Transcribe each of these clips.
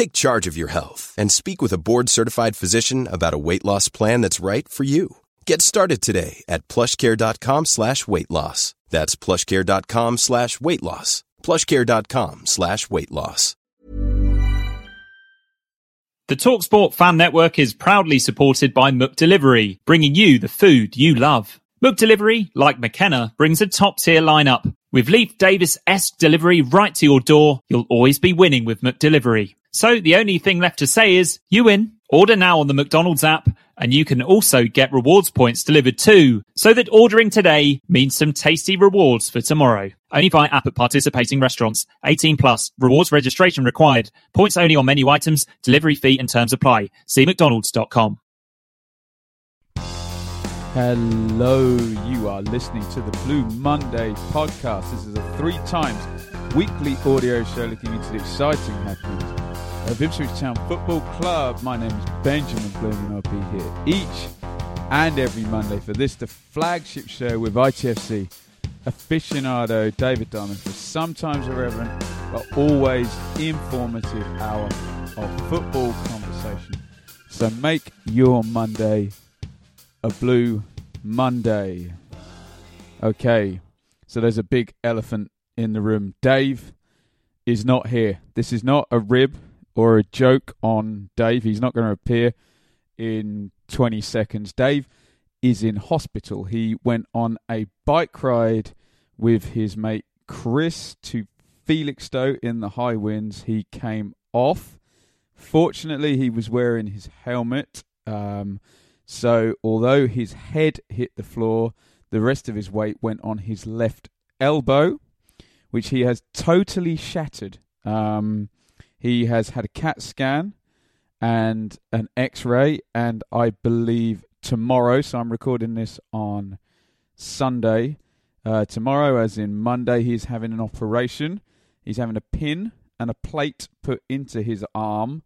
Take charge of your health and speak with a board-certified physician about a weight loss plan that's right for you. Get started today at plushcare.com slash weight loss. That's plushcare.com slash weight loss. plushcare.com slash weight loss. The TalkSport Fan Network is proudly supported by McDelivery, bringing you the food you love. McDelivery, like McKenna, brings a top-tier lineup. With Leif Davis-esque delivery right to your door, you'll always be winning with McDelivery. So the only thing left to say is, you win. Order now on the McDonald's app, and you can also get rewards points delivered too, so that ordering today means some tasty rewards for tomorrow. Only via app at participating restaurants. 18 plus. Rewards registration required. Points only on menu items. Delivery fee and terms apply. See mcdonalds.com. Hello, you are listening to the Blue Monday podcast. This is a three times weekly audio show looking into the exciting happenings of Ipswich Town Football Club. My name is Benjamin Bloom and I'll be here each and every Monday for this, the flagship show with ITFC aficionado David Diamond for sometimes irreverent but always informative hour of football conversation. So make your Monday a blue Monday. Okay, so there's a big elephant in the room. Dave is not here. This is not a rib or a joke on Dave. He's not going to appear in 20 seconds. Dave is in hospital. He went on a bike ride with his mate Chris to Felixstowe in the high winds. He came off. Fortunately, he was wearing his helmet. Um, so, although his head hit the floor, the rest of his weight went on his left elbow, which he has totally shattered. Um, he has had a CAT scan and an X ray, and I believe tomorrow, so I'm recording this on Sunday. Uh, tomorrow, as in Monday, he's having an operation. He's having a pin and a plate put into his arm,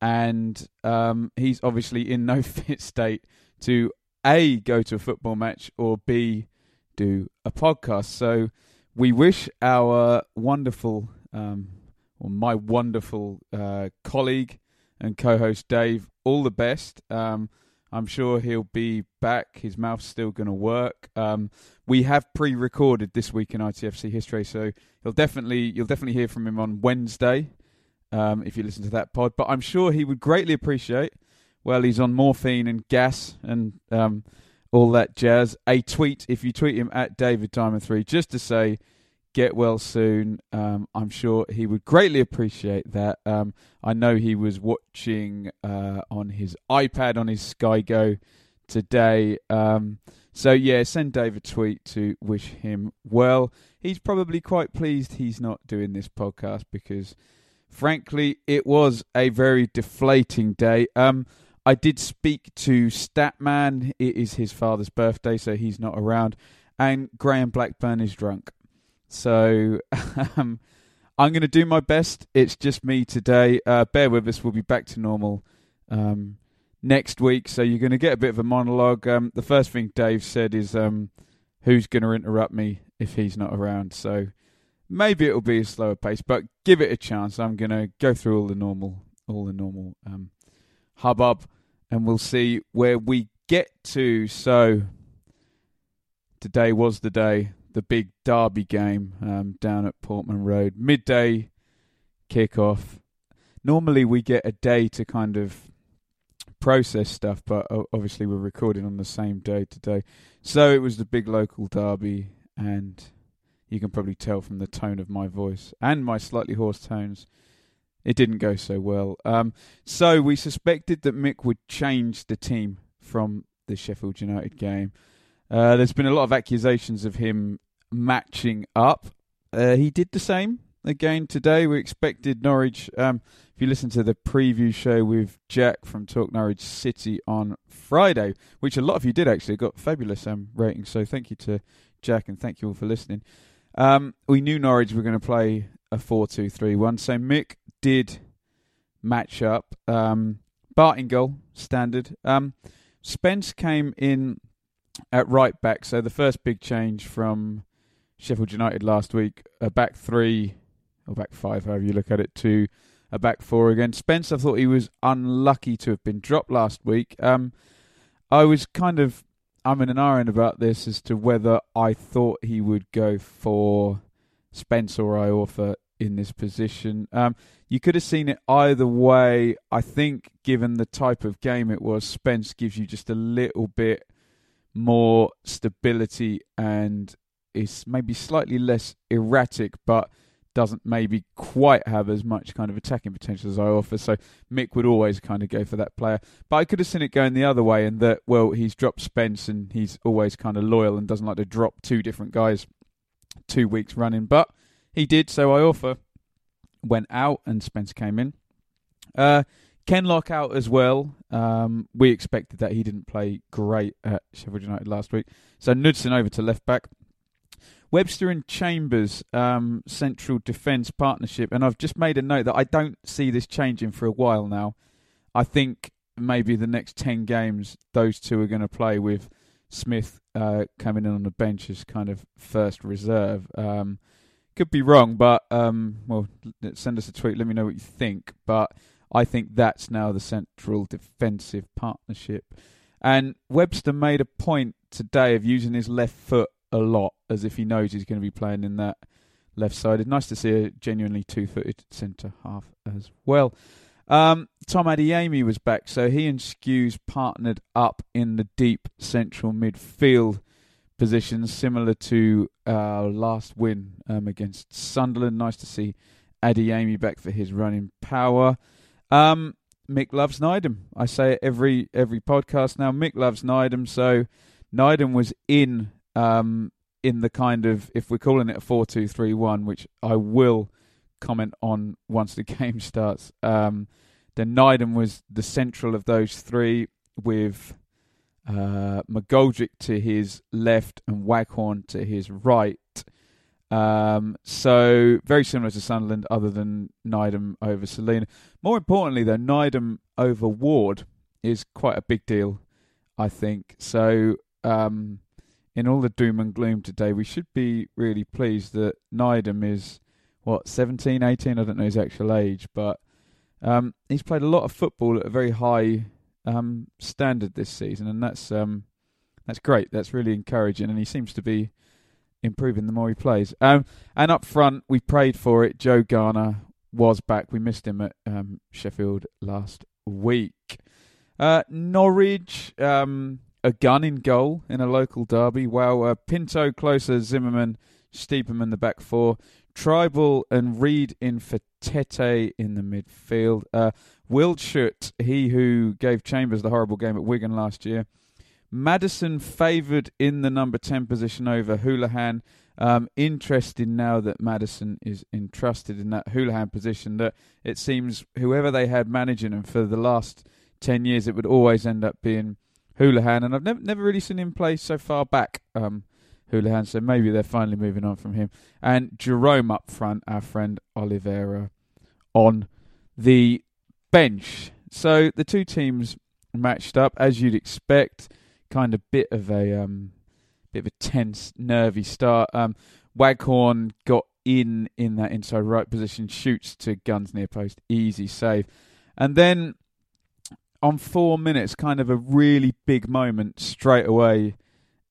and um, he's obviously in no fit state to A, go to a football match, or B, do a podcast. So we wish our wonderful um, or my wonderful uh, colleague and co-host Dave all the best. Um, I'm sure he'll be back. His mouth's still going to work. Um, we have pre-recorded this week in ITFC history, so he'll definitely you'll definitely hear from him on Wednesday um, if you listen to that pod. But I'm sure he would greatly appreciate. Well, he's on morphine and gas and um, all that jazz. A tweet if you tweet him at David Diamond Three just to say get well soon. Um, I'm sure he would greatly appreciate that. Um, I know he was watching uh, on his iPad on his Sky Go today. Um, so yeah, send Dave a tweet to wish him well. He's probably quite pleased he's not doing this podcast because, frankly, it was a very deflating day. Um, I did speak to Statman. It is his father's birthday, so he's not around. And Graham Blackburn is drunk. So um, I'm going to do my best. It's just me today. Uh, bear with us. We'll be back to normal um, next week. So you're going to get a bit of a monologue. Um, the first thing Dave said is, um, "Who's going to interrupt me if he's not around?" So maybe it'll be a slower pace, but give it a chance. I'm going to go through all the normal, all the normal um, hubbub, and we'll see where we get to. So today was the day the big derby game um, down at Portman Road. Midday kickoff. Normally we get a day to kind of process stuff, but obviously we're recording on the same day today. So it was the big local derby, and you can probably tell from the tone of my voice and my slightly hoarse tones. It didn't go so well. Um, so we suspected that Mick would change the team from the Sheffield United game. Uh, there's been a lot of accusations of him matching up. Uh, he did the same again today. We expected Norwich. Um, if you listen to the preview show with Jack from Talk Norwich City on Friday, which a lot of you did actually, got fabulous um, ratings. So thank you to Jack and thank you all for listening. Um, we knew Norwich were going to play a 4 2 3 1. So Mick did match up. Um, goal, standard. Um, Spence came in at right back. So the first big change from Sheffield United last week, a back three or back five, however you look at it, to a back four again. Spence, I thought he was unlucky to have been dropped last week. Um, I was kind of I'm in an iron about this as to whether I thought he would go for Spence or Iorfa in this position. Um, you could have seen it either way. I think, given the type of game it was, Spence gives you just a little bit more stability and is maybe slightly less erratic, but doesn't maybe quite have as much kind of attacking potential as Iorfa. So Mick would always kind of go for that player. But I could have seen it going the other way, and that well, he's dropped Spence, and he's always kind of loyal and doesn't like to drop two different guys two weeks running. But he did, so Iorfa went out, and Spence came in. Uh, Kenlock out as well. Um, we expected that he didn't play great at Sheffield United last week. So Knudsen over to left back. Webster and Chambers um, central defence partnership, and I've just made a note that I don't see this changing for a while now. I think maybe the next ten games those two are going to play with Smith uh, coming in on the bench as kind of first reserve. Um, could be wrong, but um, well, send us a tweet. Let me know what you think. But I think that's now the central defensive partnership. And Webster made a point today of using his left foot a lot, as if he knows he's going to be playing in that left side. It's nice to see a genuinely two-footed centre half as well. Um, Tom Adeyemi was back, so he and Skuse partnered up in the deep central midfield positions, similar to our last win um, against Sunderland. Nice to see Adeyemi back for his running power. Um, Mick loves Nydam. I say it every every podcast now. Mick loves Nydam, so Nydam was in um, in the kind of if we're calling it a four two three one, which I will comment on once the game starts. Um, then Nydam was the central of those three, with uh, McGoldrick to his left and Waghorn to his right. Um, so very similar to Sunderland, other than Nydam over Celina. More importantly, though, Nydam over Ward is quite a big deal, I think. So um, in all the doom and gloom today, we should be really pleased that Nydam is, what, 17, 18? I don't know his actual age, but um, he's played a lot of football at a very high um, standard this season, and that's um, that's great. That's really encouraging, and he seems to be improving the more he plays. Um, and up front, we prayed for it. Joe Garner was back. We missed him at um, Sheffield last week. Uh, Norwich, um, a Gunn in goal in a local derby. Well, Uh, Pinto, Klose, Zimmermann, Stiepermann the back four. Trybull and Reed in for Tettey in the midfield. Uh, he who gave Chambers the horrible game at Wigan last year. Maddison favoured in the number 10 position over Hoolahan. Um, interesting now that Maddison is entrusted in that Hoolahan position that it seems whoever they had managing him for the last 10 years, it would always end up being Hoolahan. And I've never, never really seen him play so far back, um, Hoolahan, so maybe they're finally moving on from him. And Jerome up front, our friend Oliveira on the bench. So the two teams matched up as you'd expect kind of bit of a um, bit of a tense, nervy start. Um, Waghorn got in in that inside right position, shoots to Gunn's near post, easy save, and then on four minutes, kind of a really big moment straight away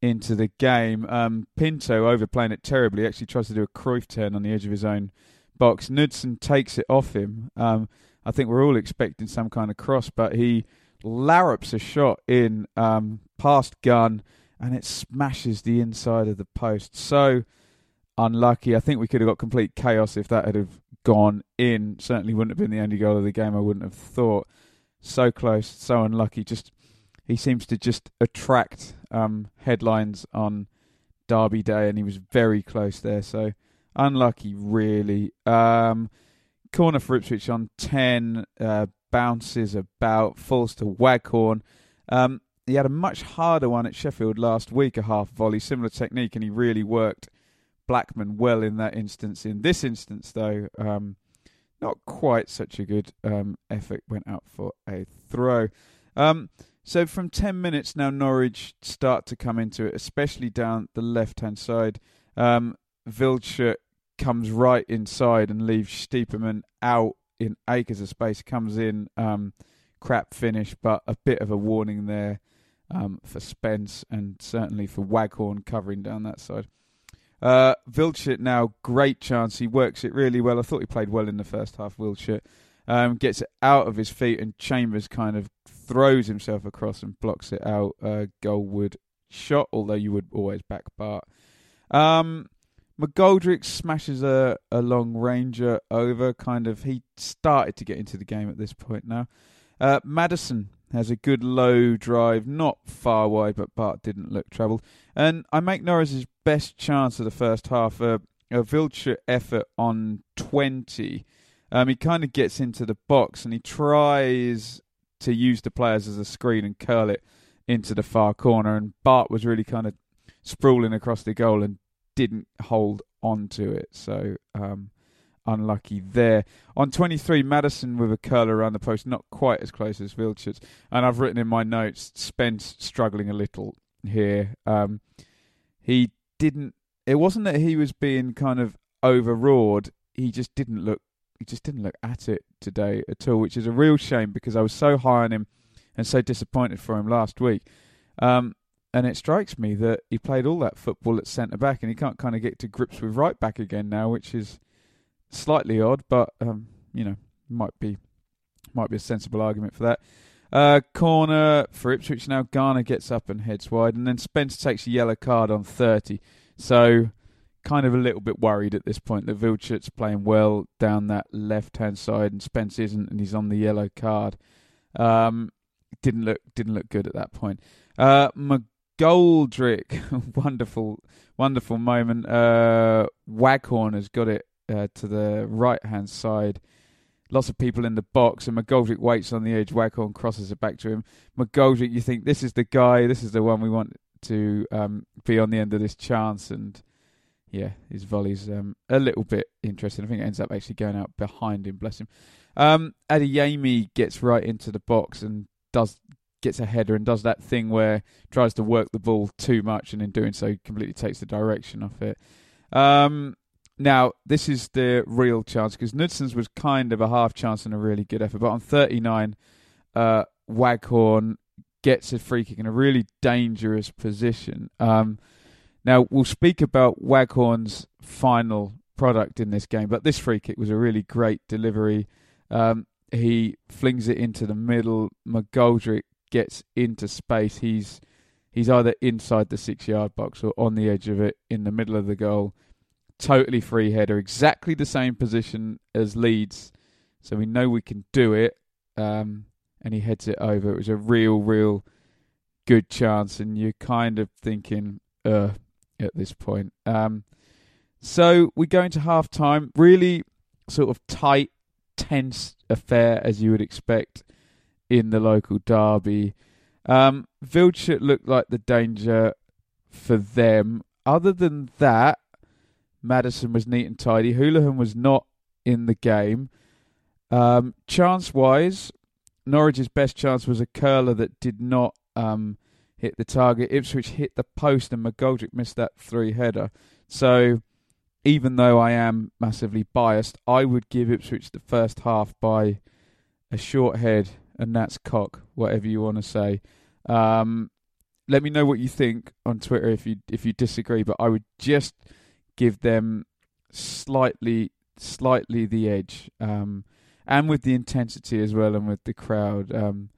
into the game. Um, Pinto overplaying it terribly, actually tries to do a Cruyff turn on the edge of his own box. Knudsen takes it off him. Um, I think we're all expecting some kind of cross, but he larrups a shot in um, past Gunn and it smashes the inside of the post. So unlucky. I think we could have got complete chaos if that had have gone in. Certainly wouldn't have been the only goal of the game. I wouldn't have thought. So close, so unlucky. Just he seems to just attract um, headlines on Derby Day, and he was very close there. So unlucky, really. Um, corner for Ipswich on 10, uh, bounces about, falls to Waghorn. Um, he had a much harder one at Sheffield last week, a half volley, similar technique, and he really worked Blackman well in that instance. In this instance, though, um, not quite such a good um, effort went out for a throw. Um, so from 10 minutes now, Norwich start to come into it, especially down the left hand side. Um, Wildschut comes right inside and leaves Stiepermann out in acres of space. Comes in, um, crap finish, but a bit of a warning there um, for Spence and certainly for Waghorn covering down that side. Uh, Wildschut now, great chance. He works it really well. I thought he played well in the first half, Wildschut. Um, gets it out of his feet, and Chambers kind of throws himself across and blocks it out. Uh, Goldwood shot, although you would always back Bart. Um, McGoldrick smashes a, a long ranger over. Kind of, he started to get into the game at this point now. Uh, Maddison has a good low drive, not far wide, but Bart didn't look troubled. And I make Norwich's best chance of the first half. Uh, a Wildschut effort on 20. Um, he kind of gets into the box and he tries to use the players as a screen and curl it into the far corner. And Bart was really kind of sprawling across the goal and didn't hold on to it. So um, unlucky there. On 23, Maddison with a curler around the post, not quite as close as Wildschut's. And I've written in my notes, Spence struggling a little here. Um, he didn't. It wasn't that he was being kind of overawed. He just didn't look. He just didn't look at it today at all, which is a real shame because I was so high on him and so disappointed for him last week. Um, and it strikes me that he played all that football at centre back, and he can't kind of get to grips with right back again now, which is slightly odd, but um, you know, might be might be a sensible argument for that. Uh, corner for Ipswich now. Garner gets up and heads wide, and then Spence takes a yellow card on 30. So, kind of a little bit worried at this point that Wildschut's playing well down that left hand side, and Spence isn't, and he's on the yellow card. Um, didn't look didn't look good at that point. Uh, McGoldrick, wonderful wonderful moment. Uh, Waghorn has got it uh, to the right hand side. Lots of people in the box, and McGoldrick waits on the edge. Waghorn crosses it back to him. McGoldrick, you think this is the guy, this is the one we want to um, be on the end of this chance, and yeah, his volley's um, a little bit interesting. I think it ends up actually going out behind him. Bless him. Um, Adeyemi gets right into the box and does gets a header and does that thing where tries to work the ball too much, and in doing so, completely takes the direction off it. Um, now, this is the real chance because Knudsen's was kind of a half chance and a really good effort. But on 39, uh, Waghorn gets a free kick in a really dangerous position. Um, now, we'll speak about Waghorn's final product in this game, but this free kick was a really great delivery. Um, he flings it into the middle. McGoldrick gets into space. He's he's either inside the six yard box or on the edge of it in the middle of the goal totally free header, exactly the same position as Leeds, so we know we can do it. Um, and he heads it over. It was a real, real good chance, and you're kind of thinking, uh, at this point. Um, so we go into half time, really sort of tight, tense affair as you would expect in the local derby. Um, Wildschut looked like the danger for them. Other than that, Maddison was neat and tidy. Hoolahan was not in the game. Um, chance wise, Norwich's best chance was a curler that did not um, hit the target. Ipswich hit the post and McGoldrick missed that three header. So even though I am massively biased, I would give Ipswich the first half by a short head and that's cock, whatever you want to say. Um, let me know what you think on Twitter if you if you disagree, but I would just give them slightly slightly the edge, um, and with the intensity as well, and with the crowd. Um,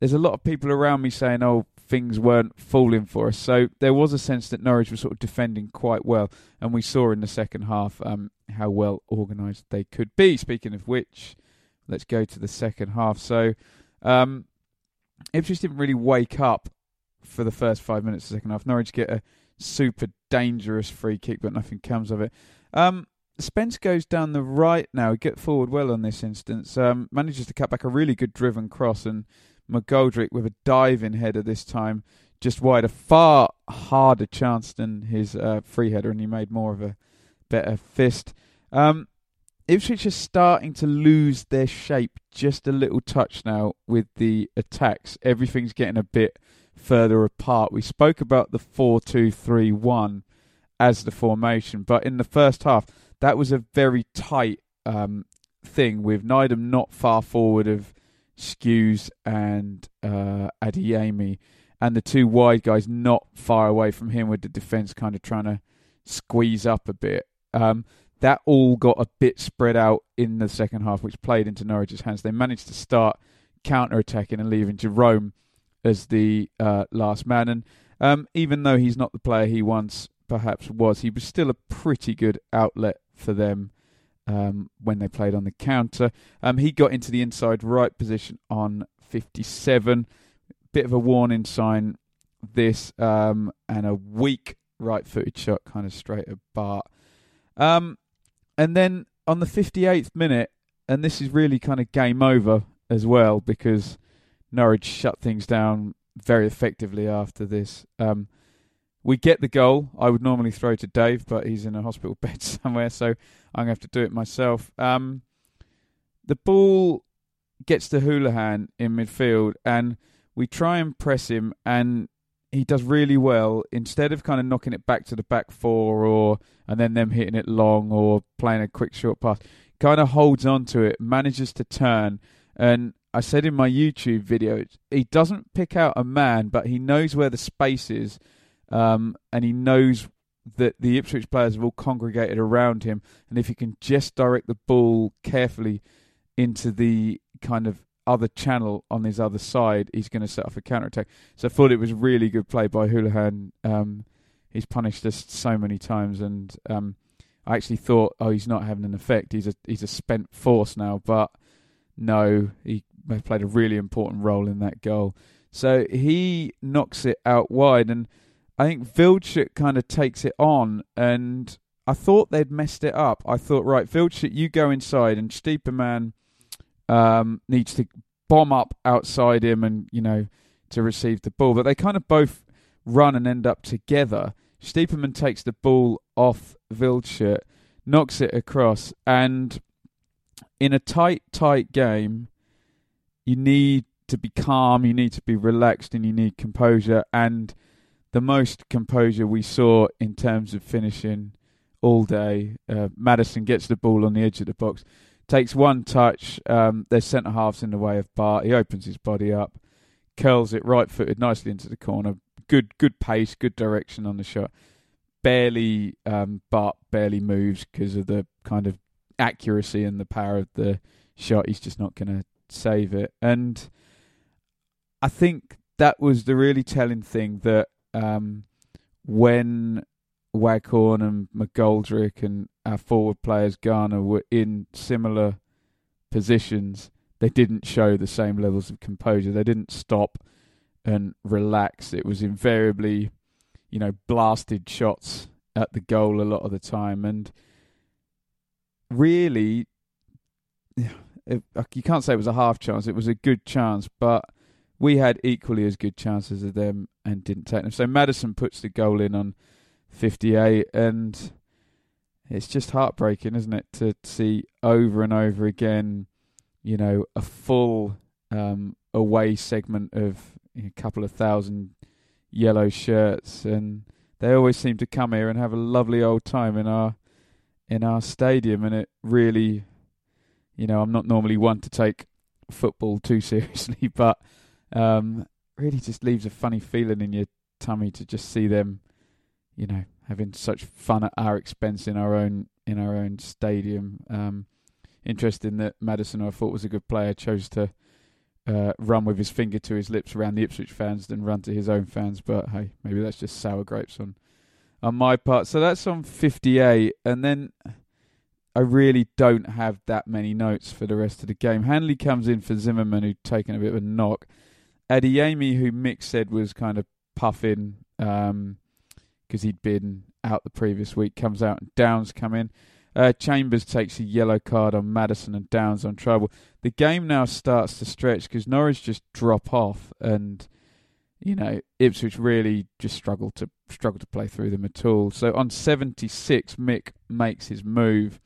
there's a lot of people around me saying, "Oh, things weren't falling for us." So there was a sense that Norwich was sort of defending quite well, and we saw in the second half um, how well organised they could be. Speaking of which, let's go to the second half. So um, Ipswich didn't really wake up for the first five minutes of the second half. Norwich get a super dangerous free kick, but nothing comes of it. Um, Spence goes down the right now. Get forward well on this instance. Um, manages to cut back a really good driven cross, and McGoldrick with a diving header this time, just wide. A far harder chance than his uh, free header, and he made more of a better fist. Um, Ipswich are starting to lose their shape just a little touch now with the attacks. Everything's getting a bit further apart. We spoke about the 4 2 3 1 as the formation, but in the first half, that was a very tight um, thing with Nydam not far forward of Skuse and uh, Adeyemi, and the two wide guys not far away from him with the defence kind of trying to squeeze up a bit. Um, that all got a bit spread out in the second half, which played into Norwich's hands. They managed to start counter attacking and leaving Jerome as the uh, last man. And um, even though he's not the player he once perhaps was, he was still a pretty good outlet for them um, when they played on the counter. Um, he got into the inside right position on 57. Bit of a warning sign, this, um, and a weak right footed shot kind of straight at Bart. Um, and then on the 58th minute, and this is really kind of game over as well because Norwich shut things down very effectively after this. Um, we get the goal. I would normally throw to Dave, but he's in a hospital bed somewhere, so I'm going to have to do it myself. Um, the ball gets to Hoolahan in midfield, and we try and press him, and he does really well. Instead of kind of knocking it back to the back four, or and then them hitting it long, or playing a quick short pass, kind of holds on to it, manages to turn, and I said in my YouTube video, he doesn't pick out a man, but he knows where the space is, um, and he knows that the Ipswich players have all congregated around him, and if he can just direct the ball carefully into the kind of other channel on his other side, he's going to set off a counter attack. So I thought it was really good play by Hoolahan. Um, he's punished us so many times, and um, I actually thought, oh, he's not having an effect. He's a he's a spent force now, but no, he played a really important role in that goal. So he knocks it out wide, and I think Wildschut kind of takes it on, and I thought they'd messed it up. I thought, right, Wildschut, you go inside, and Stiepermann um, needs to bomb up outside him and, you know, to receive the ball. But they kind of both run and end up together. Stiepermann takes the ball off Wildschut, knocks it across, and in a tight, tight game, you need to be calm, you need to be relaxed, and you need composure. And the most composure we saw in terms of finishing all day. Uh, Maddison gets the ball on the edge of the box, takes one touch. Um, there's centre halves in the way of Bart. He opens his body up, curls it right footed nicely into the corner. Good, good pace, good direction on the shot. Barely, um, Bart barely moves because of the kind of accuracy and the power of the shot. He's just not going to save it. And I think that was the really telling thing that um, when Waghorn and McGoldrick and our forward players Garner were in similar positions, they didn't show the same levels of composure. They didn't stop and relax. It was invariably, you know, blasted shots at the goal a lot of the time. And really, it, uh, you can't say it was a half chance. It was a good chance, but we had equally as good chances as them and didn't take them. So Maddison puts the goal in on 58, and it's just heartbreaking, isn't it, to see over and over again, you know, a full um, away segment of a couple of thousand yellow shirts, and they always seem to come here and have a lovely old time in our in our stadium, and it really, you know, I'm not normally one to take football too seriously, but um, really just leaves a funny feeling in your tummy to just see them, you know, having such fun at our expense in our own in our own stadium. Um, interesting that Maddison, who I thought was a good player, chose to uh, run with his finger to his lips around the Ipswich fans than run to his own fans. But hey, maybe that's just sour grapes on on my part. So that's on 58, and then I really don't have that many notes for the rest of the game. Hanley comes in for Zimmermann, who'd taken a bit of a knock. Adeyemi, who Mick said was kind of puffing because he'd been out the previous week, comes out and Downes come in. Uh, Chambers takes a yellow card on Maddison and Downes on Trybull. The game now starts to stretch because Norwich just drop off and you know Ipswich really just struggle to struggle to play through them at all. So on 76, Mick makes his move.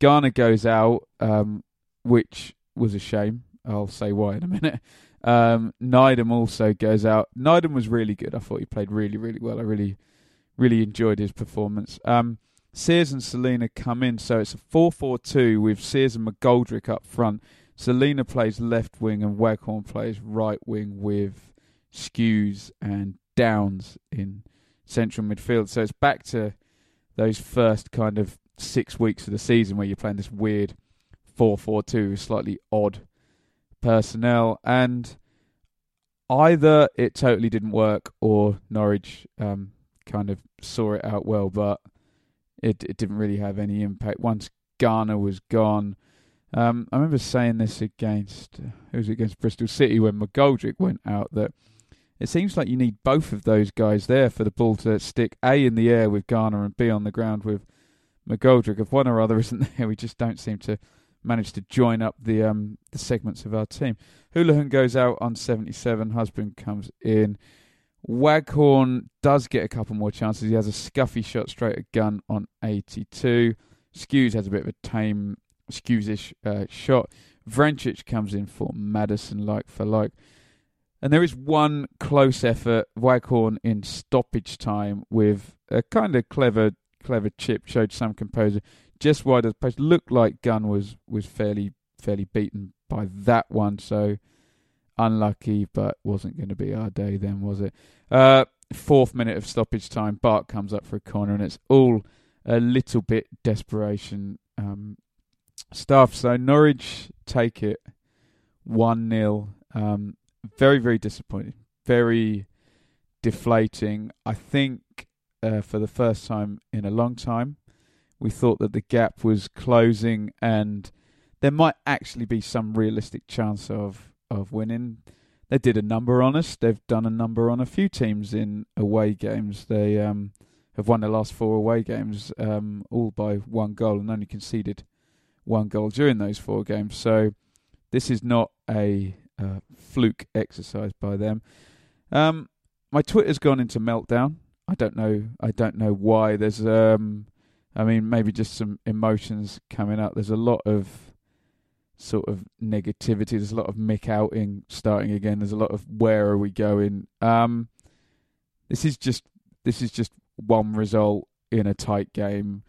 Garner goes out, um, which was a shame. I'll say why in a minute. Um, Nydam also goes out. Nydam was really good. I thought he played really, really well. I really, really enjoyed his performance. Um, Sears and Celina come in, so it's a 4 4 2 with Sears and McGoldrick up front. Celina plays left wing and Waghorn plays right wing with Skuse and Downes in central midfield. So it's back to those first kind of six weeks of the season where you're playing this weird 4 4 2, slightly odd personnel. And either it totally didn't work or Norwich um, kind of saw it out well, but it, it didn't really have any impact. Once Garner was gone, um, I remember saying this against it was against Bristol City when McGoldrick went out that it seems like you need both of those guys there for the ball to stick A in the air with Garner and B on the ground with McGoldrick. If one or other isn't there, we just don't seem to manage to join up the um, the segments of our team. Hoolahan goes out on 77. Husband comes in. Waghorn does get a couple more chances. He has a scuffy shot straight at Gunn on 82. Skuse has a bit of a tame Skuse-ish uh, shot. Vrancic comes in for Maddison, like for like. And there is one close effort, Waghorn in stoppage time with a kind of clever clever chip, showed some composure. Just wide as post. Looked like Gunn was, was fairly fairly beaten by that one, so unlucky, but wasn't going to be our day then, was it? Uh, fourth minute of stoppage time, Bart comes up for a corner, and it's all a little bit desperation um, stuff. So Norwich take it 1 0. Um, very, very disappointing. Very deflating. I think uh, for the first time in a long time, we thought that the gap was closing and there might actually be some realistic chance of, of winning. They did a number on us. They've done a number on a few teams in away games. They um, have won the last four away games, um, all by one goal, and only conceded one goal during those four games. So this is not a uh, fluke exercise by them. Um, my Twitter's gone into meltdown. I don't know. I don't know why. There's, um, I mean, maybe just some emotions coming up. There's a lot of sort of negativity. There's a lot of Mick outing starting again. There's a lot of where are we going? Um, this is just this is just one result in a tight game.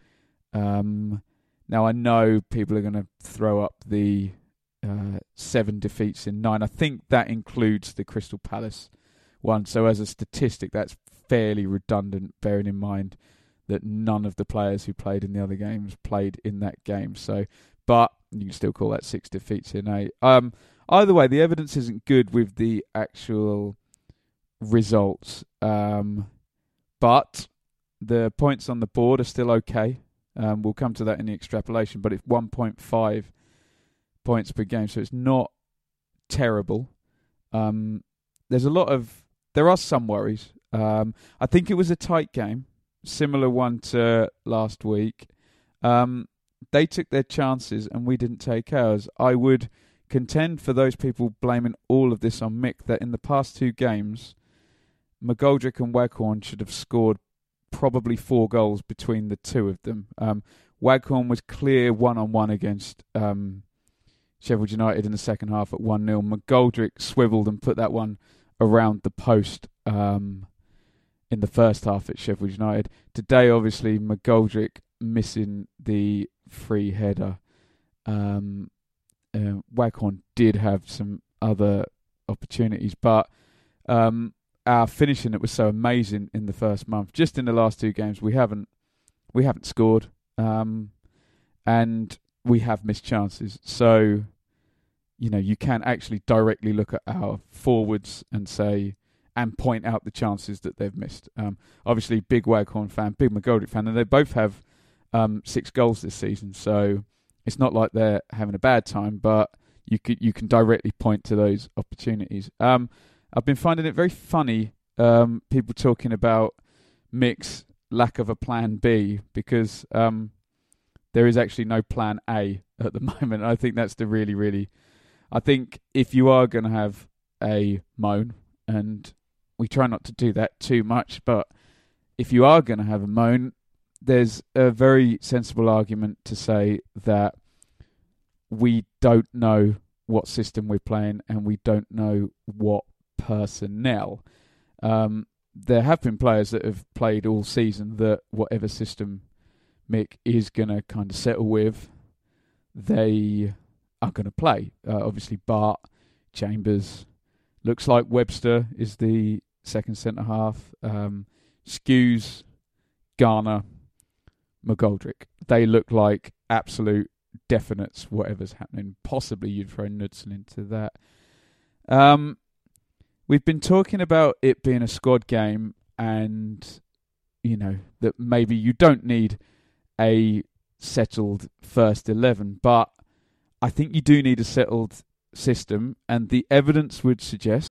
Um, now I know people are going to throw up the uh, seven defeats in nine. I think that includes the Crystal Palace one. So as a statistic, that's fairly redundant, bearing in mind that none of the players who played in the other games played in that game. So, but you can still call that six defeats in eight. Um, either way, the evidence isn't good with the actual results. Um, but the points on the board are still okay. Um, we'll come to that in the extrapolation, but it's 1.5 points per game, so it's not terrible. Um, there's a lot of there are some worries. Um, I think it was a tight game, similar one to last week. Um, they took their chances and we didn't take ours. I would contend for those people blaming all of this on Mick that in the past two games, McGoldrick and Waghorn should have scored probably four goals between the two of them. Um, Waghorn was clear one on one against um, Sheffield United in the second half at 1 0. McGoldrick swiveled and put that one around the post um, in the first half at Sheffield United. Today, obviously, McGoldrick missing the free header. Um, uh, Waghorn did have some other opportunities, but um, our finishing it was so amazing in the first month. Just in the last two games, we haven't we haven't scored, um, and we have missed chances. So, you know, you can actually directly look at our forwards and say and point out the chances that they've missed. Um, obviously, big Waghorn fan, big McGoldrick fan, and they both have um, six goals this season. So it's not like they're having a bad time, but you could you can directly point to those opportunities. Um, I've been finding it very funny. Um, people talking about Mick's lack of a plan B because um, there is actually no plan A at the moment. I think that's the really, really. I think if you are going to have a moan, and we try not to do that too much, but if you are going to have a moan, there's a very sensible argument to say that we don't know what system we're playing and we don't know what personnel. Um, there have been players that have played all season that whatever system Mick is going to kind of settle with, they are going to play. Uh, obviously, Bart, Chambers, looks like Webster is the second centre half. Um, Skuse, Garner, McGoldrick. They look like absolute definites, whatever's happening. Possibly you'd throw Knudsen into that. Um, we've been talking about it being a squad game and, you know, that maybe you don't need a settled first 11, but I think you do need a settled system, and the evidence would suggest.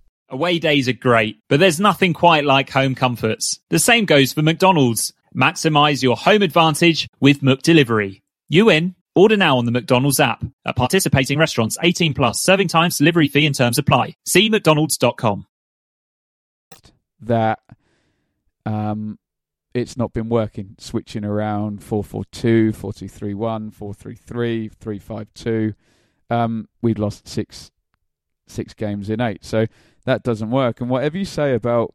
Away days are great, but there's nothing quite like home comforts. The same goes for McDonald's. Maximize your home advantage with McDelivery. You in? Order now on the McDonald's app. At participating restaurants, 18 plus, serving times, delivery fee and terms apply. See mcdonalds.com. that um, it's not been working, switching around 442, 4231, 433, 352. Um, we'd lost six six games in eight. So that doesn't work. And whatever you say about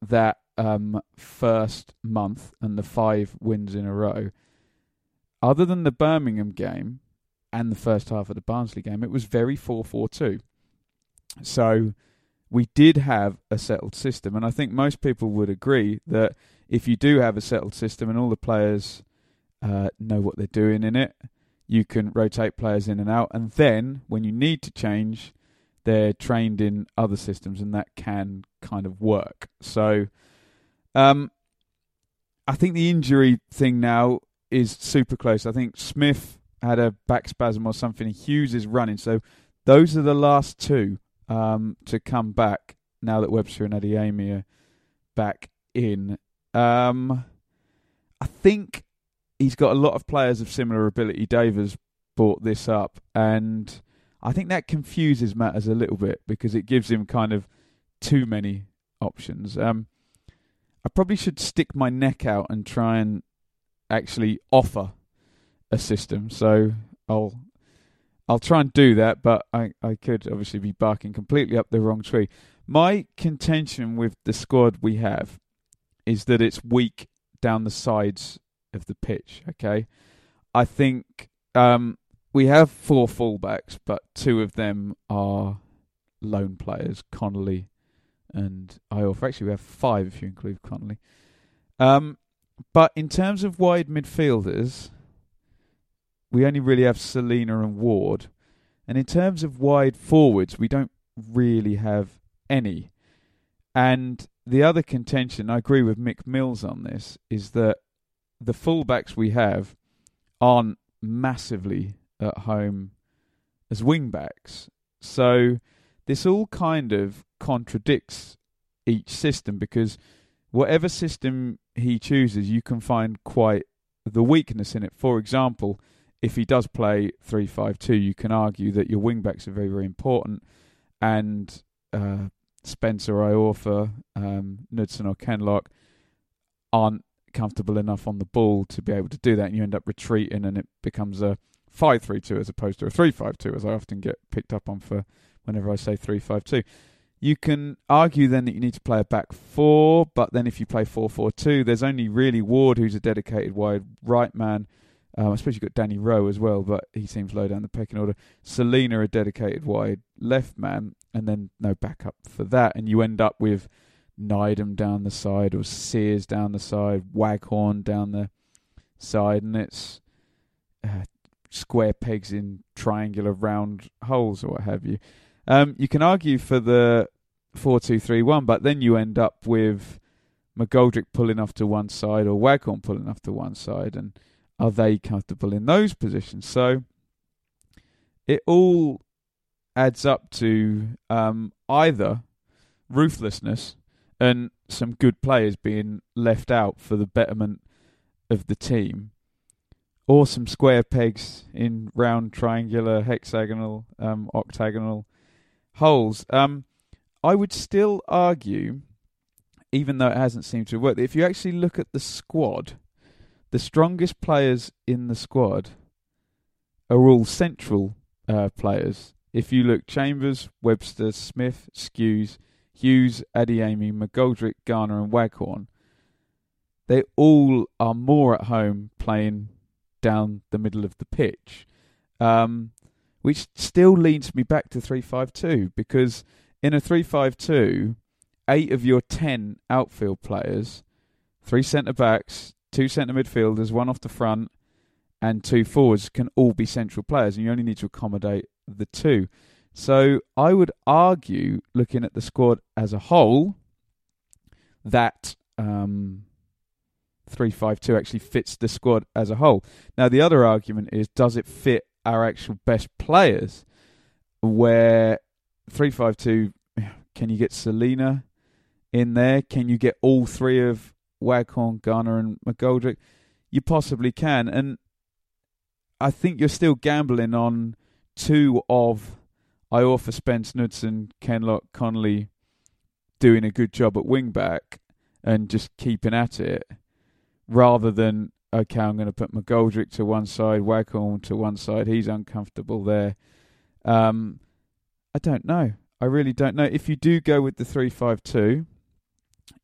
that um, first month and the five wins in a row, other than the Birmingham game and the first half of the Barnsley game, it was very 4 4 2. So we did have a settled system. And I think most people would agree that if you do have a settled system and all the players uh, know what they're doing in it, you can rotate players in and out. And then when you need to change, they're trained in other systems and that can kind of work. So um, I think the injury thing now is super close. I think Smith had a back spasm or something. Hughes is running. So those are the last two um, to come back now that Webster and Adeyemi are back in. Um, I think he's got a lot of players of similar ability. Dave has brought this up, and I think that confuses matters a little bit because it gives him kind of too many options. Um, I probably should stick my neck out and try and actually offer a system. So I'll I'll try and do that, but I, I could obviously be barking completely up the wrong tree. My contention with the squad we have is that it's weak down the sides of the pitch. Okay, I think um, we have four fullbacks, but two of them are lone players, Connolly and Iorfa. Actually, we have five if you include Connolly. Um, but in terms of wide midfielders, we only really have Celina and Ward. And in terms of wide forwards, we don't really have any. And the other contention, I agree with Mick Mills on this, is that the fullbacks we have aren't massively at home as wingbacks. So this all kind of contradicts each system because whatever system he chooses, you can find quite the weakness in it. For example, if he does play three five two, you can argue that your wingbacks are very very important, and uh, Spencer Iorfa, um, Knudsen or Kenlock aren't comfortable enough on the ball to be able to do that, and you end up retreating, and it becomes a five three two as opposed to a three five two, as I often get picked up on for whenever I say three five two. You can argue then that you need to play a back four, but then if you play four four two, there's only really Ward who's a dedicated wide right man. Um, I suppose you've got Danny Rowe as well, but he seems low down the pecking order. Celina, a dedicated wide left man, and then no backup for that. And you end up with Nydam down the side or Sears down the side, Waghorn down the side, and it's uh, square pegs in triangular round holes or what have you. Um, you can argue for the four-two-three-one, but then you end up with McGoldrick pulling off to one side or Waghorn pulling off to one side, and are they comfortable in those positions? So it all adds up to um, either ruthlessness and some good players being left out for the betterment of the team, or some square pegs in round, triangular, hexagonal, um, octagonal holes. Um, I would still argue, even though it hasn't seemed to work, if you actually look at the squad, the strongest players in the squad are all central uh, players. If you look, Chambers, Webster, Smith, Skuse, Hughes, Adeyemi, McGoldrick, Garner, and Waghorn, they all are more at home playing down the middle of the pitch. Um, which still leads me back to 352 because in a 352, eight of your 10 outfield players, three centre backs, two centre midfielders, one off the front, and two forwards can all be central players, and you only need to accommodate the two. So I would argue, looking at the squad as a whole, that um, 352 actually fits the squad as a whole. Now, the other argument is does it fit our actual best players. Where three five two, can you get Celina in there? Can you get all three of Waghorn, Garner, and McGoldrick? You possibly can, and I think you're still gambling on two of Iorfa, Spence, Knudsen, Kenlock, Connolly doing a good job at wing back and just keeping at it, rather than okay, I'm going to put McGoldrick to one side, Waghorn to one side. He's uncomfortable there. Um, I don't know. I really don't know. If you do go with the three-five-two,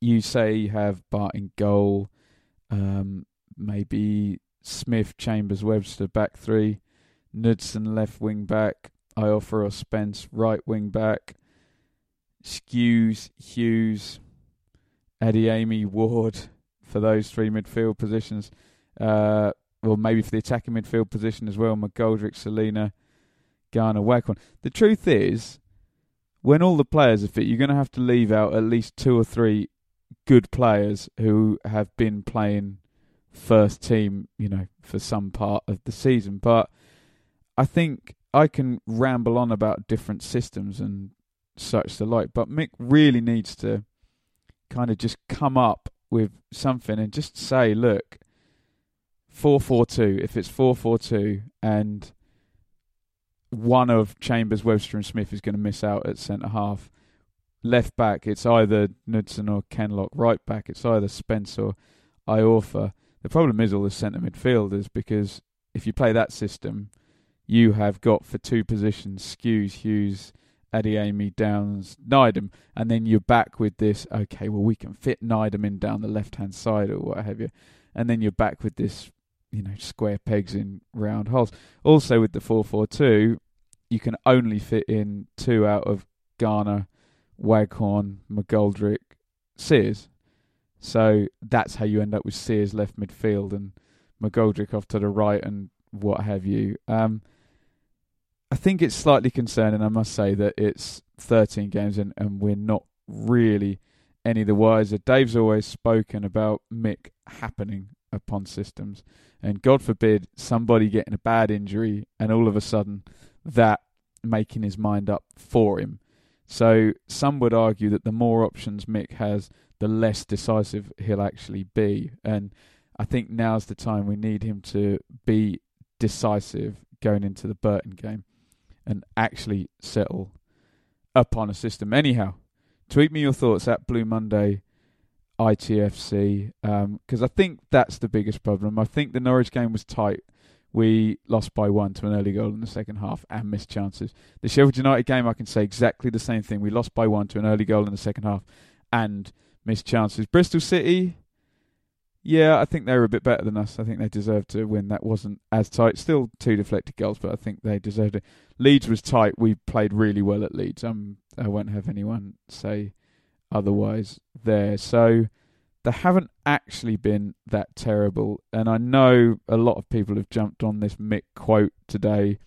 you say you have Bart in goal, um, maybe Smith, Chambers, Webster back three, Knudsen left wing back, or Spence right wing back, Skuse, Hughes, Adeyemi, Ward for those three midfield positions uh, or maybe for the attacking midfield position as well, McGoldrick, Celina, Garner, Waghorn. The truth is, when all the players are fit, you're going to have to leave out at least two or three good players who have been playing first team, you know, for some part of the season. But I think I can ramble on about different systems and such the like, but Mick really needs to kind of just come up with something and just say, look, four four two. If it's four four two and one of Chambers, Webster, and Smith is going to miss out at centre half. Left back, it's either Knudsen or Kenlock. Right back, it's either Spence or Iorfa. The problem is all the centre midfielders because if you play that system, you have got for two positions Skuse, Hughes, Adeyemi, Downes, Nydam, and then you're back with this. Okay, well we can fit Nydam in down the left hand side or what have you, and then you're back with this you know square pegs in round holes. Also with the four four two, you can only fit in two out of Garner, Waghorn, McGoldrick, Sears. So that's how you end up with Sears left midfield and McGoldrick off to the right and what have you. Um, I think it's slightly concerning, I must say, that it's 13 games and, and we're not really any the wiser. Dave's always spoken about Mick happening upon systems, and God forbid somebody getting a bad injury and all of a sudden that making his mind up for him. So some would argue that the more options Mick has, the less decisive he'll actually be. And I think now's the time we need him to be decisive going into the Burton game and actually settle upon a system. Anyhow, tweet me your thoughts at Blue Monday ITFC because um, I think that's the biggest problem. I think the Norwich game was tight. We lost by one to an early goal in the second half and missed chances. The Sheffield United game, I can say exactly the same thing. We lost by one to an early goal in the second half and missed chances. Bristol City, yeah, I think they were a bit better than us. I think they deserved to win. That wasn't as tight. Still two deflected goals, but I think they deserved it. Leeds was tight. We played really well at Leeds. Um, I won't have anyone say otherwise there. So they haven't actually been that terrible. And I know a lot of people have jumped on this Mick quote today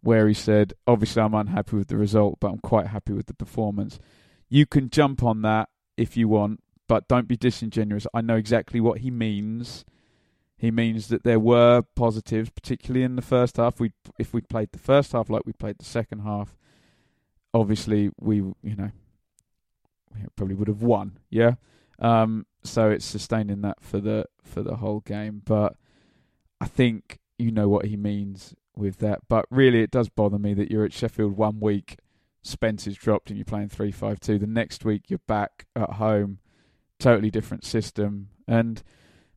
where he said, Obviously, I'm unhappy with the result, but I'm quite happy with the performance. You can jump on that if you want, but don't be disingenuous. I know exactly what he means. He means that there were positives, particularly in the first half. We, if we played the first half like we played the second half, obviously we, you know, probably would have won. Yeah. Um, so it's sustaining that for the for the whole game. But I think you know what he means with that. But really, it does bother me that you're at Sheffield one week, Spence is dropped, and you're playing three five two. The next week, you're back at home, totally different system, and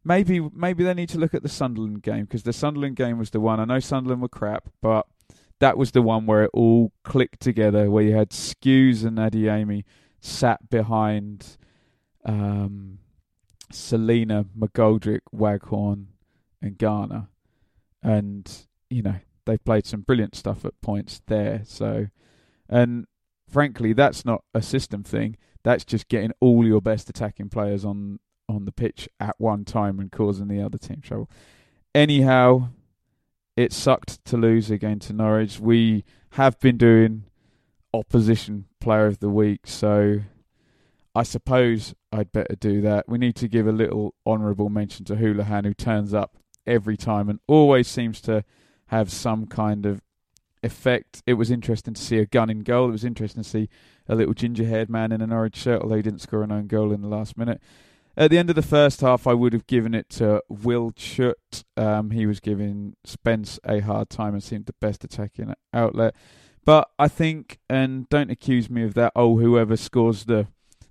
maybe maybe they need to look at the Sunderland game because the Sunderland game was the one. I know Sunderland were crap, but that was the one where it all clicked together, where you had Skuse and Adeyemi sat behind um, Celina, McGoldrick, Waghorn, and Garner, and you know they played some brilliant stuff at points there. So, and frankly, that's not a system thing. That's just getting all your best attacking players on on the pitch at one time and causing the other team trouble. Anyhow, it sucked to lose again to Norwich. We have been doing opposition player of the week, so I suppose I'd better do that. We need to give a little honourable mention to Hoolahan, who turns up every time and always seems to have some kind of effect. It was interesting to see a Gunn in goal. It was interesting to see a little ginger-haired man in an orange shirt, although he didn't score an own goal in the last minute. At the end of the first half, I would have given it to Wildschut. Um, he was giving Spence a hard time and seemed the best attacking outlet. But I think, and don't accuse me of that, oh, whoever scores the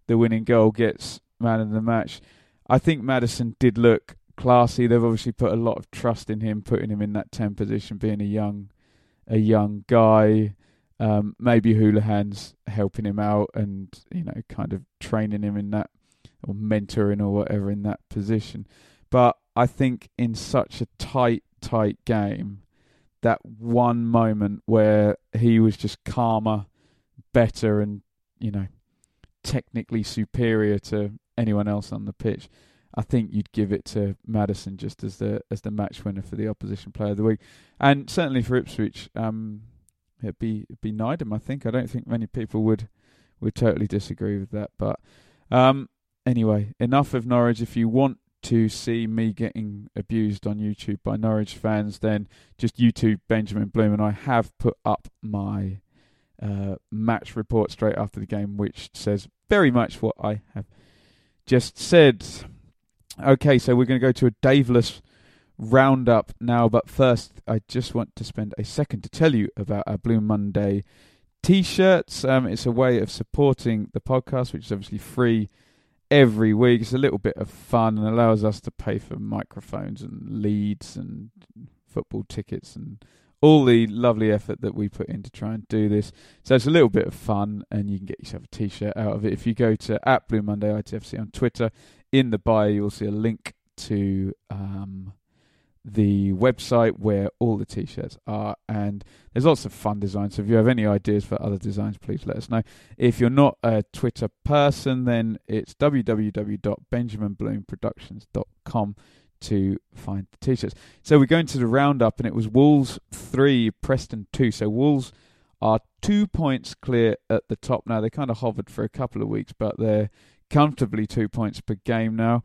the winning goal gets man of the match. I think Maddison did look classy. They've obviously put a lot of trust in him, putting him in that ten position, being a young, a young guy. Um, maybe Hoolahan's helping him out and you know, kind of training him in that, or mentoring or whatever in that position. But I think in such a tight, tight game, that one moment where he was just calmer, better, and you know, technically superior to anyone else on the pitch, I think you'd give it to Maddison just as the as the match winner for the opposition player of the week, and certainly for Ipswich, um, it'd be it'd be Nydam. I think I don't think many people would would totally disagree with that, but um, anyway, enough of Norwich. If you want to see me getting abused on YouTube by Norwich fans, then just YouTube Benjamin Bloom, and I have put up my uh, match report straight after the game, which says very much what I have just said. Okay, so we're going to go to a Daveless roundup now, but first, I just want to spend a second to tell you about our Blue Monday t-shirts. Um, it's a way of supporting the podcast, which is obviously free every week. It's a little bit of fun and allows us to pay for microphones and leads and football tickets and all the lovely effort that we put in to try and do this. So it's a little bit of fun, and you can get yourself a t-shirt out of it. If you go to at Blue Monday ITFC on Twitter, in the bio you'll see a link to um, the website where all the t-shirts are, and there's lots of fun designs. So if you have any ideas for other designs, please let us know. If you're not a Twitter person, then it's www.benjaminbloomproductions.com to find the t-shirts. So we're going to the roundup, and it was Wolves three, Preston two. So Wolves are two points clear at the top now. They kind of hovered for a couple of weeks, but they're comfortably two points per game now.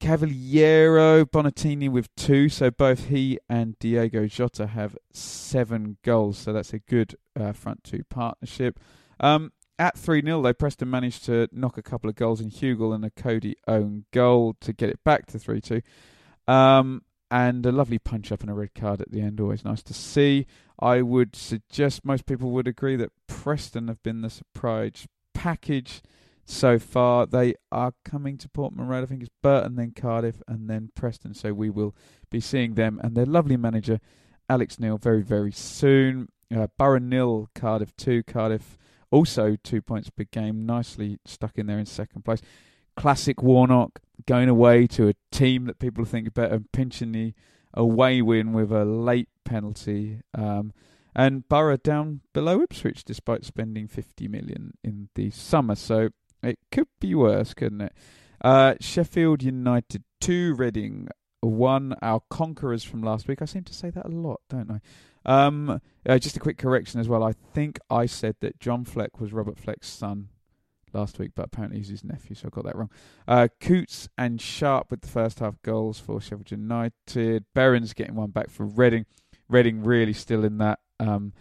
Cavaleiro Bonatini with two, so both he and Diego Jota have seven goals, so that's a good uh, front two partnership. Um, at 3 0, though, Preston managed to knock a couple of goals in Hugill and a Coady own goal to get it back to 3 2. Um, and a lovely punch up and a red card at the end, always nice to see. I would suggest most people would agree that Preston have been the surprise package so far. They are coming to Portman Road. I think it's Burton, then Cardiff, and then Preston. So we will be seeing them and their lovely manager, Alex Neil, very, very soon. Uh, Borough nil, Cardiff 2. Cardiff also two points per game, nicely stuck in there in second place. Classic Warnock going away to a team that people think better pinching the away win with a late penalty. Um, and Borough down below Ipswich despite spending 50 million in the summer. So it could be worse, couldn't it? Uh, Sheffield United 2, Reading 1. Our conquerors from last week. I seem to say that a lot, don't I? Um, uh, just a quick correction as well. I think I said that John Fleck was Robert Fleck's son last week, but apparently he's his nephew, so I got that wrong. Uh, Coutts and Sharp with the first half goals for Sheffield United. Berens getting one back for Reading. Reading really still in that um,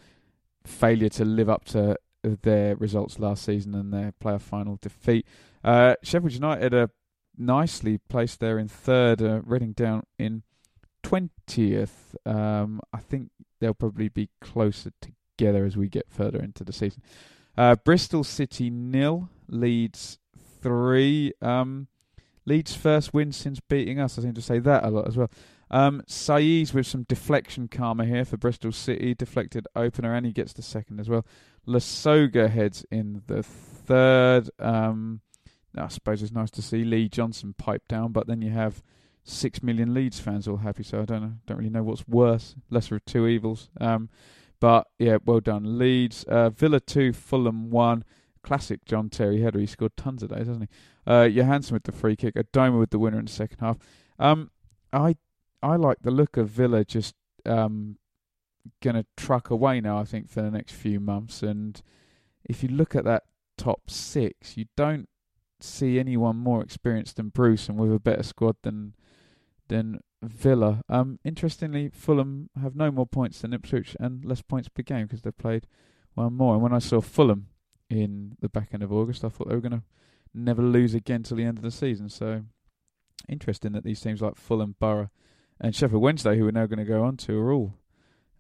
failure to live up to their results last season and their playoff final defeat. Uh, Sheffield United are nicely placed there in third, uh, Reading down in 20th. Um, I think they'll probably be closer together as we get further into the season. Uh, Bristol City nil, Leeds three. Um, Leeds' first win since beating us. I seem to say that a lot as well. Um, Saiz with some deflection karma here for Bristol City. Deflected opener, and he gets the second as well. Lasogga heads in the third. Um, I suppose it's nice to see Lee Johnson pipe down, but then you have six million Leeds fans all happy. So I don't know, don't really know what's worse. Lesser of two evils. Um, but yeah, well done, Leeds. Uh, Villa two, Fulham one. Classic John Terry header. He scored tons of those, hasn't he? Uh, Johansen with the free kick. Adomah with the winner in the second half. Um, I I like the look of Villa just um, gonna truck away now. I think for the next few months. And if you look at that top six, you don't see anyone more experienced than Bruce and with a better squad than than Villa. Um, interestingly, Fulham have no more points than Ipswich and less points per game because they've played one more. And when I saw Fulham in the back end of August, I thought they were going to never lose again till the end of the season. So interesting that these teams like Fulham, Borough, and Sheffield Wednesday, who we're now going to go on to, are all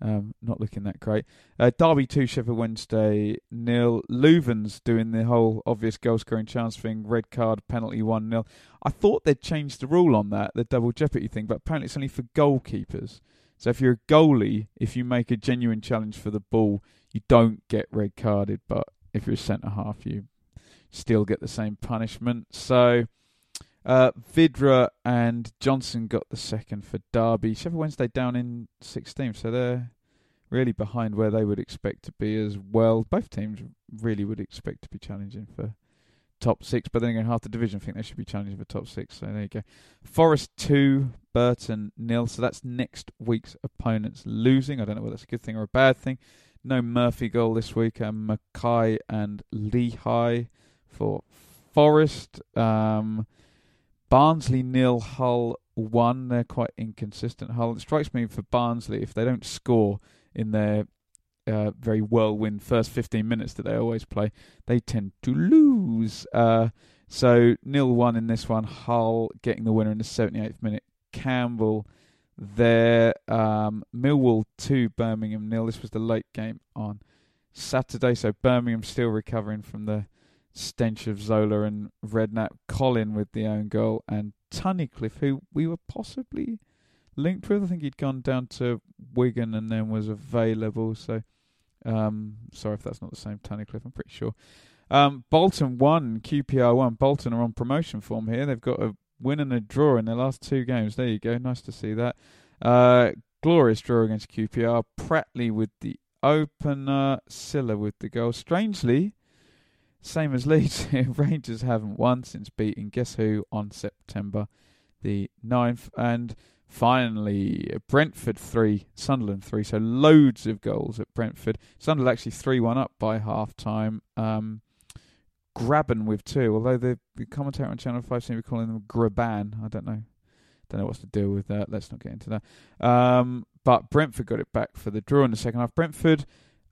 um, not looking that great. Uh, Derby 2, Sheffield Wednesday nil. Loovens doing the whole obvious goal scoring chance thing, red card, penalty 1 0. I thought they'd changed the rule on that, the double jeopardy thing, but apparently it's only for goalkeepers. So if you're a goalie, if you make a genuine challenge for the ball, you don't get red carded, but if you're a centre half, you still get the same punishment. So uh, Vydra and Johnson got the second for Derby. Sheffield Wednesday down in 16th, so they're really behind where they would expect to be as well. Both teams really would expect to be challenging for top six, but then again, half the division think they should be challenging for top six. So there you go. Forest two, Burton nil. So that's next week's opponents losing. I don't know whether that's a good thing or a bad thing. No Murphy goal this week. Um, Mackay and Lichaj for Forest. Um, Barnsley nil, Hull one. They're quite inconsistent. Hull. It strikes me for Barnsley if they don't score in their uh, very whirlwind first 15 minutes that they always play, they tend to lose. Uh, so nil one in this one. Hull getting the winner in the 78th minute. Campbell there. Um, Millwall two, Birmingham nil. This was the late game on Saturday. So Birmingham still recovering from the stench of Zola and Redknapp, Colin with the own goal, and Tunnicliffe, who we were possibly linked with. I think he'd gone down to Wigan and then was available. So, um, sorry if that's not the same Tunnicliffe. I'm pretty sure. Um, Bolton won, QPR won. Bolton are on promotion form here. They've got a win and a draw in their last two games. There you go. Nice to see that. Uh, glorious draw against QPR. Pratley with the opener. Sylla with the goal. Strangely, same as Leeds, Rangers haven't won since beating Guess Who on September the 9th. And finally, Brentford 3, Sunderland 3. So loads of goals at Brentford. Sunderland actually 3 1 up by half time. Um, Grabban with two, although the, commentator on Channel 5 seems to be calling them Graban. I don't know. Don't know what's to do with that. Let's not get into that. Um, but Brentford got it back for the draw in the second half. Brentford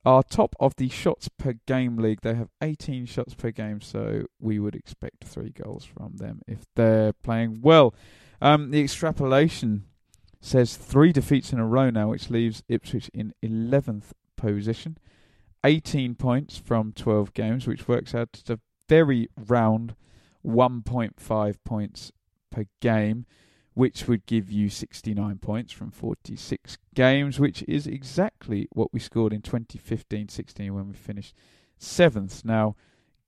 are top of the shots per game league. They have 18 shots per game, so we would expect three goals from them if they're playing well. Um, the extrapolation says three defeats in a row now, which leaves Ipswich in 11th position. 18 points from 12 games, which works out to a very round 1.5 points per game, which would give you 69 points from 46 games, which is exactly what we scored in 2015 16 when we finished seventh. Now,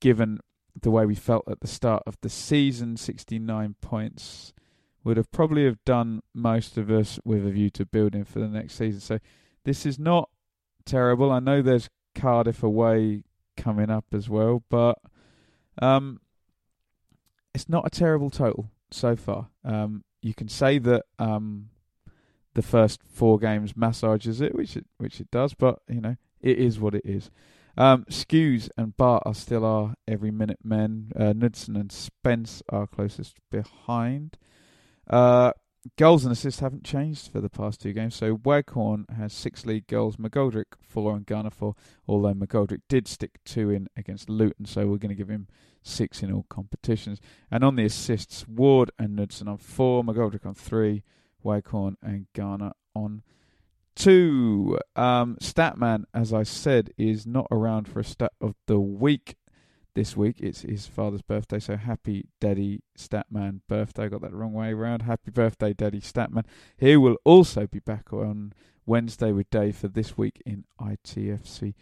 given the way we felt at the start of the season, 69 points would have probably have done most of us with a view to building for the next season. So this is not terrible. I know there's Cardiff away coming up as well, but um, it's not a terrible total so far. Um, you can say that um, the first four games massages it, which it which it does, but you know it is what it is. Um, Skuse and Bart are still our every minute men. Uh, and Spence are closest behind. Uh, goals and assists haven't changed for the past two games. So Waghorn has six league goals, McGoldrick four, and Garner four. Although McGoldrick did stick two in against Luton, so we're going to give him six in all competitions. And on the assists, Ward and Knudsen on four, McGoldrick on three, Waghorn and Garner on two. Um, Statman, as I said, is not around for a stat of the week this week. It's his father's birthday, so happy Daddy Statman birthday. I got that wrong way around. Happy birthday, Daddy Statman. He will also be back on Wednesday with Dave for this week in ITFC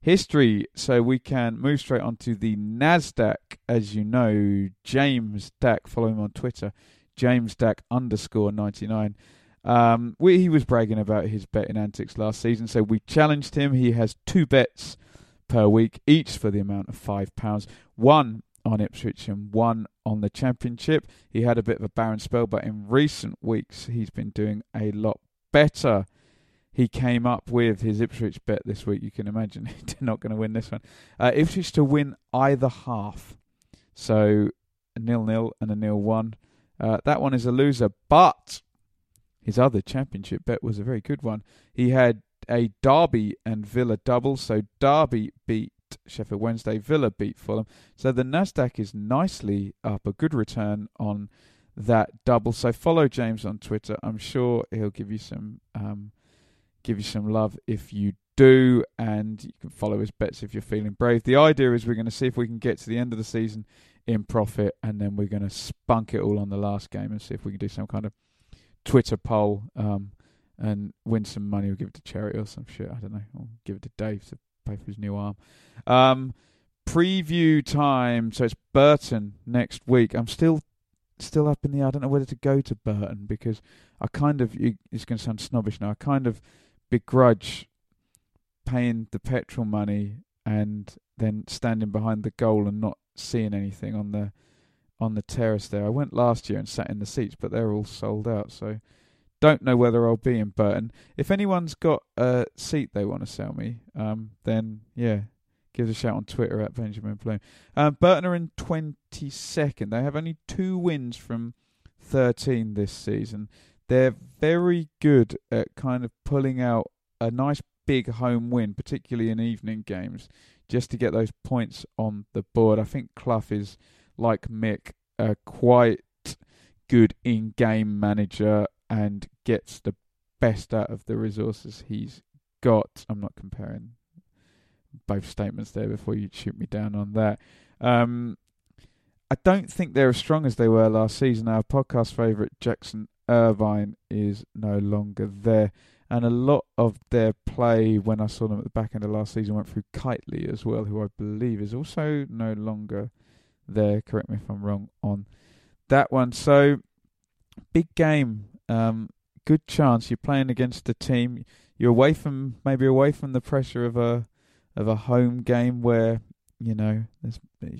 history. So we can move straight on to the NASDAQ. As you know, James Dack, follow him on Twitter, James Dack underscore 99. Um, we, he was bragging about his betting antics last season, so we challenged him. He has two bets per week, each for the amount of £5. One on Ipswich and one on the Championship. He had a bit of a barren spell, but in recent weeks he's been doing a lot better. He came up with his Ipswich bet this week. You can imagine he's not going to win this one. Uh, Ipswich to win either half. So a nil nil and a nil one. Uh, that one is a loser, but his other championship bet was a very good one. He had a Derby and Villa double. So Derby beat Sheffield Wednesday, Villa beat Fulham. So the Nasdaq is nicely up, a good return on that double. So follow James on Twitter. I'm sure he'll give you some um, give you some love if you do, and you can follow his bets if you're feeling brave. The idea is we're going to see if we can get to the end of the season in profit, and then we're going to spunk it all on the last game and see if we can do some kind of Twitter poll. Um, and win some money or give it to charity or some shit. I don't know. Or give it to Dave to pay for his new arm. Um, preview time. So it's Burton next week. I'm still still up in the air. I don't know whether to go to Burton because I kind of it's going to sound snobbish now. I kind of begrudge paying the petrol money and then standing behind the goal and not seeing anything on the on the terrace there. I went last year and sat in the seats, but they're all sold out. So don't know whether I'll be in Burton. If anyone's got a seat they want to sell me, um, then yeah, give a shout on Twitter at Benjamin Bloom. Um, Burton are in 22nd. They have only two wins from 13 this season. They're very good at kind of pulling out a nice big home win, particularly in evening games, just to get those points on the board. I think Clough is like Mick, uh, quite good in-game manager and gets the best out of the resources he's got. I'm not comparing both statements there before you shoot me down on that. Um, I don't think they're as strong as they were last season. Our podcast favourite Jackson Irvine is no longer there. And a lot of their play when I saw them at the back end of last season went through Kightly as well, who I believe is also no longer there. Correct me if I'm wrong on that one. So, big game um, good chance you're playing against a team. You're away from maybe away from the pressure of a of a home game where you know there's a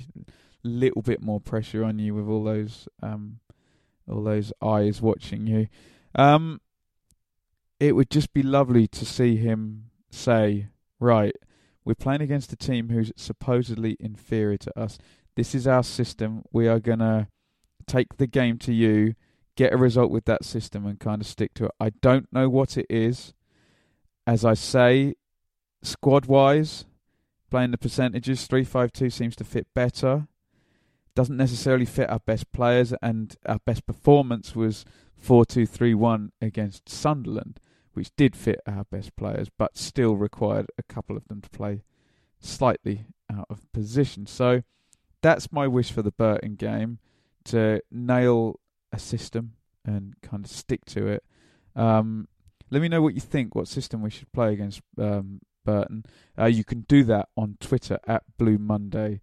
little bit more pressure on you with all those um, all those eyes watching you. Um, it would just be lovely to see him say, "Right, we're playing against a team who's supposedly inferior to us. This is our system. We are going to take the game to you, get a result with that system, and kind of stick to it. I don't know what it is. As I say, squad wise, playing the percentages, 352 seems to fit better. Doesn't necessarily fit our best players, and our best performance was 4 2 3 1 against Sunderland, which did fit our best players, but still required a couple of them to play slightly out of position. So that's my wish for the Burton game to nail a system and kind of stick to it. Um, let me know what you think, what system we should play against um, Burton. Uh, you can do that on Twitter at Blue Monday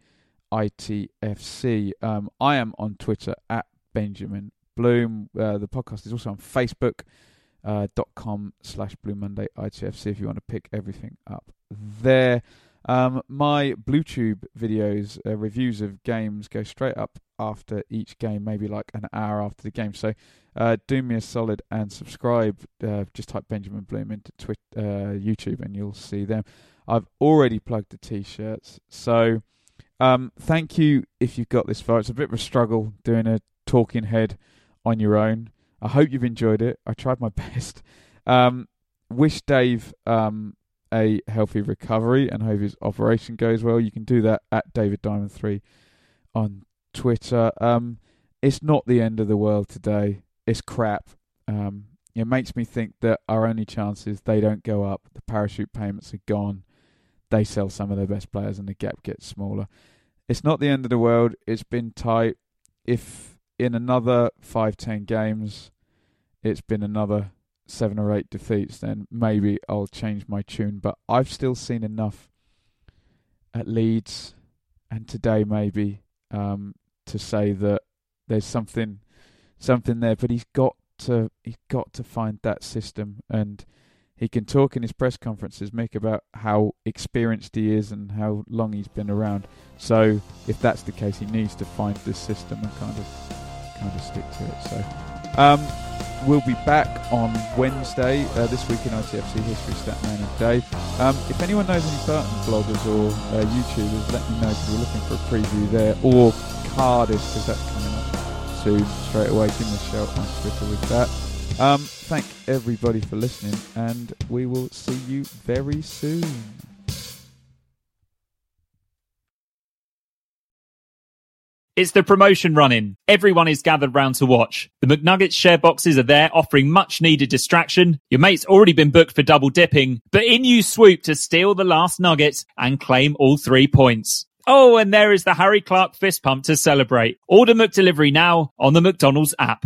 ITFC. Um, I am on Twitter at Benjamin Bloom. Uh, the podcast is also on Facebook. Uh, dot com slash Blue Monday ITFC if you want to pick everything up there. Um, my BlueTube videos, uh, reviews of games, go straight up after each game, maybe like an hour after the game. So uh, do me a solid and subscribe. Uh, just type Benjamin Bloom into Twitter, uh, YouTube and you'll see them. I've already plugged the t-shirts. So um, thank you if you've got this far. It's a bit of a struggle doing a talking head on your own. I hope you've enjoyed it. I tried my best. Um, wish Dave um, a healthy recovery and hope his operation goes well. You can do that at David Diamond Three on Twitter. Um, it's not the end of the world today. It's crap. Um, it makes me think that our only chances they don't go up. The parachute payments are gone. They sell some of their best players, and the gap gets smaller. It's not the end of the world. It's been tight. If in another five, ten games, it's been another seven or eight defeats, then maybe I'll change my tune. But I've still seen enough at Leeds and today maybe um, to say that there's something something there. But he's got to he's got to find that system, and he can talk in his press conferences, Mick, about how experienced he is and how long he's been around. So if that's the case, he needs to find this system and kind of kind of stick to it. So. Um, We'll be back on Wednesday, uh, this week in ITFC History, Statman and Dave. Um, if anyone knows any Burton bloggers or uh, YouTubers, let me know because we're looking for a preview there. Or Cardiff, because that's coming up soon, straight away. Give me a shout on Twitter with that. Um, thank everybody for listening, and we will see you very soon. It's the promotion running. Everyone is gathered round to watch. The McNuggets share boxes are there offering much needed distraction. Your mate's already been booked for double dipping, but in you swoop to steal the last nugget and claim all three points. Oh, and there is the Harry Clark fist pump to celebrate. Order McDelivery now on the McDonald's app.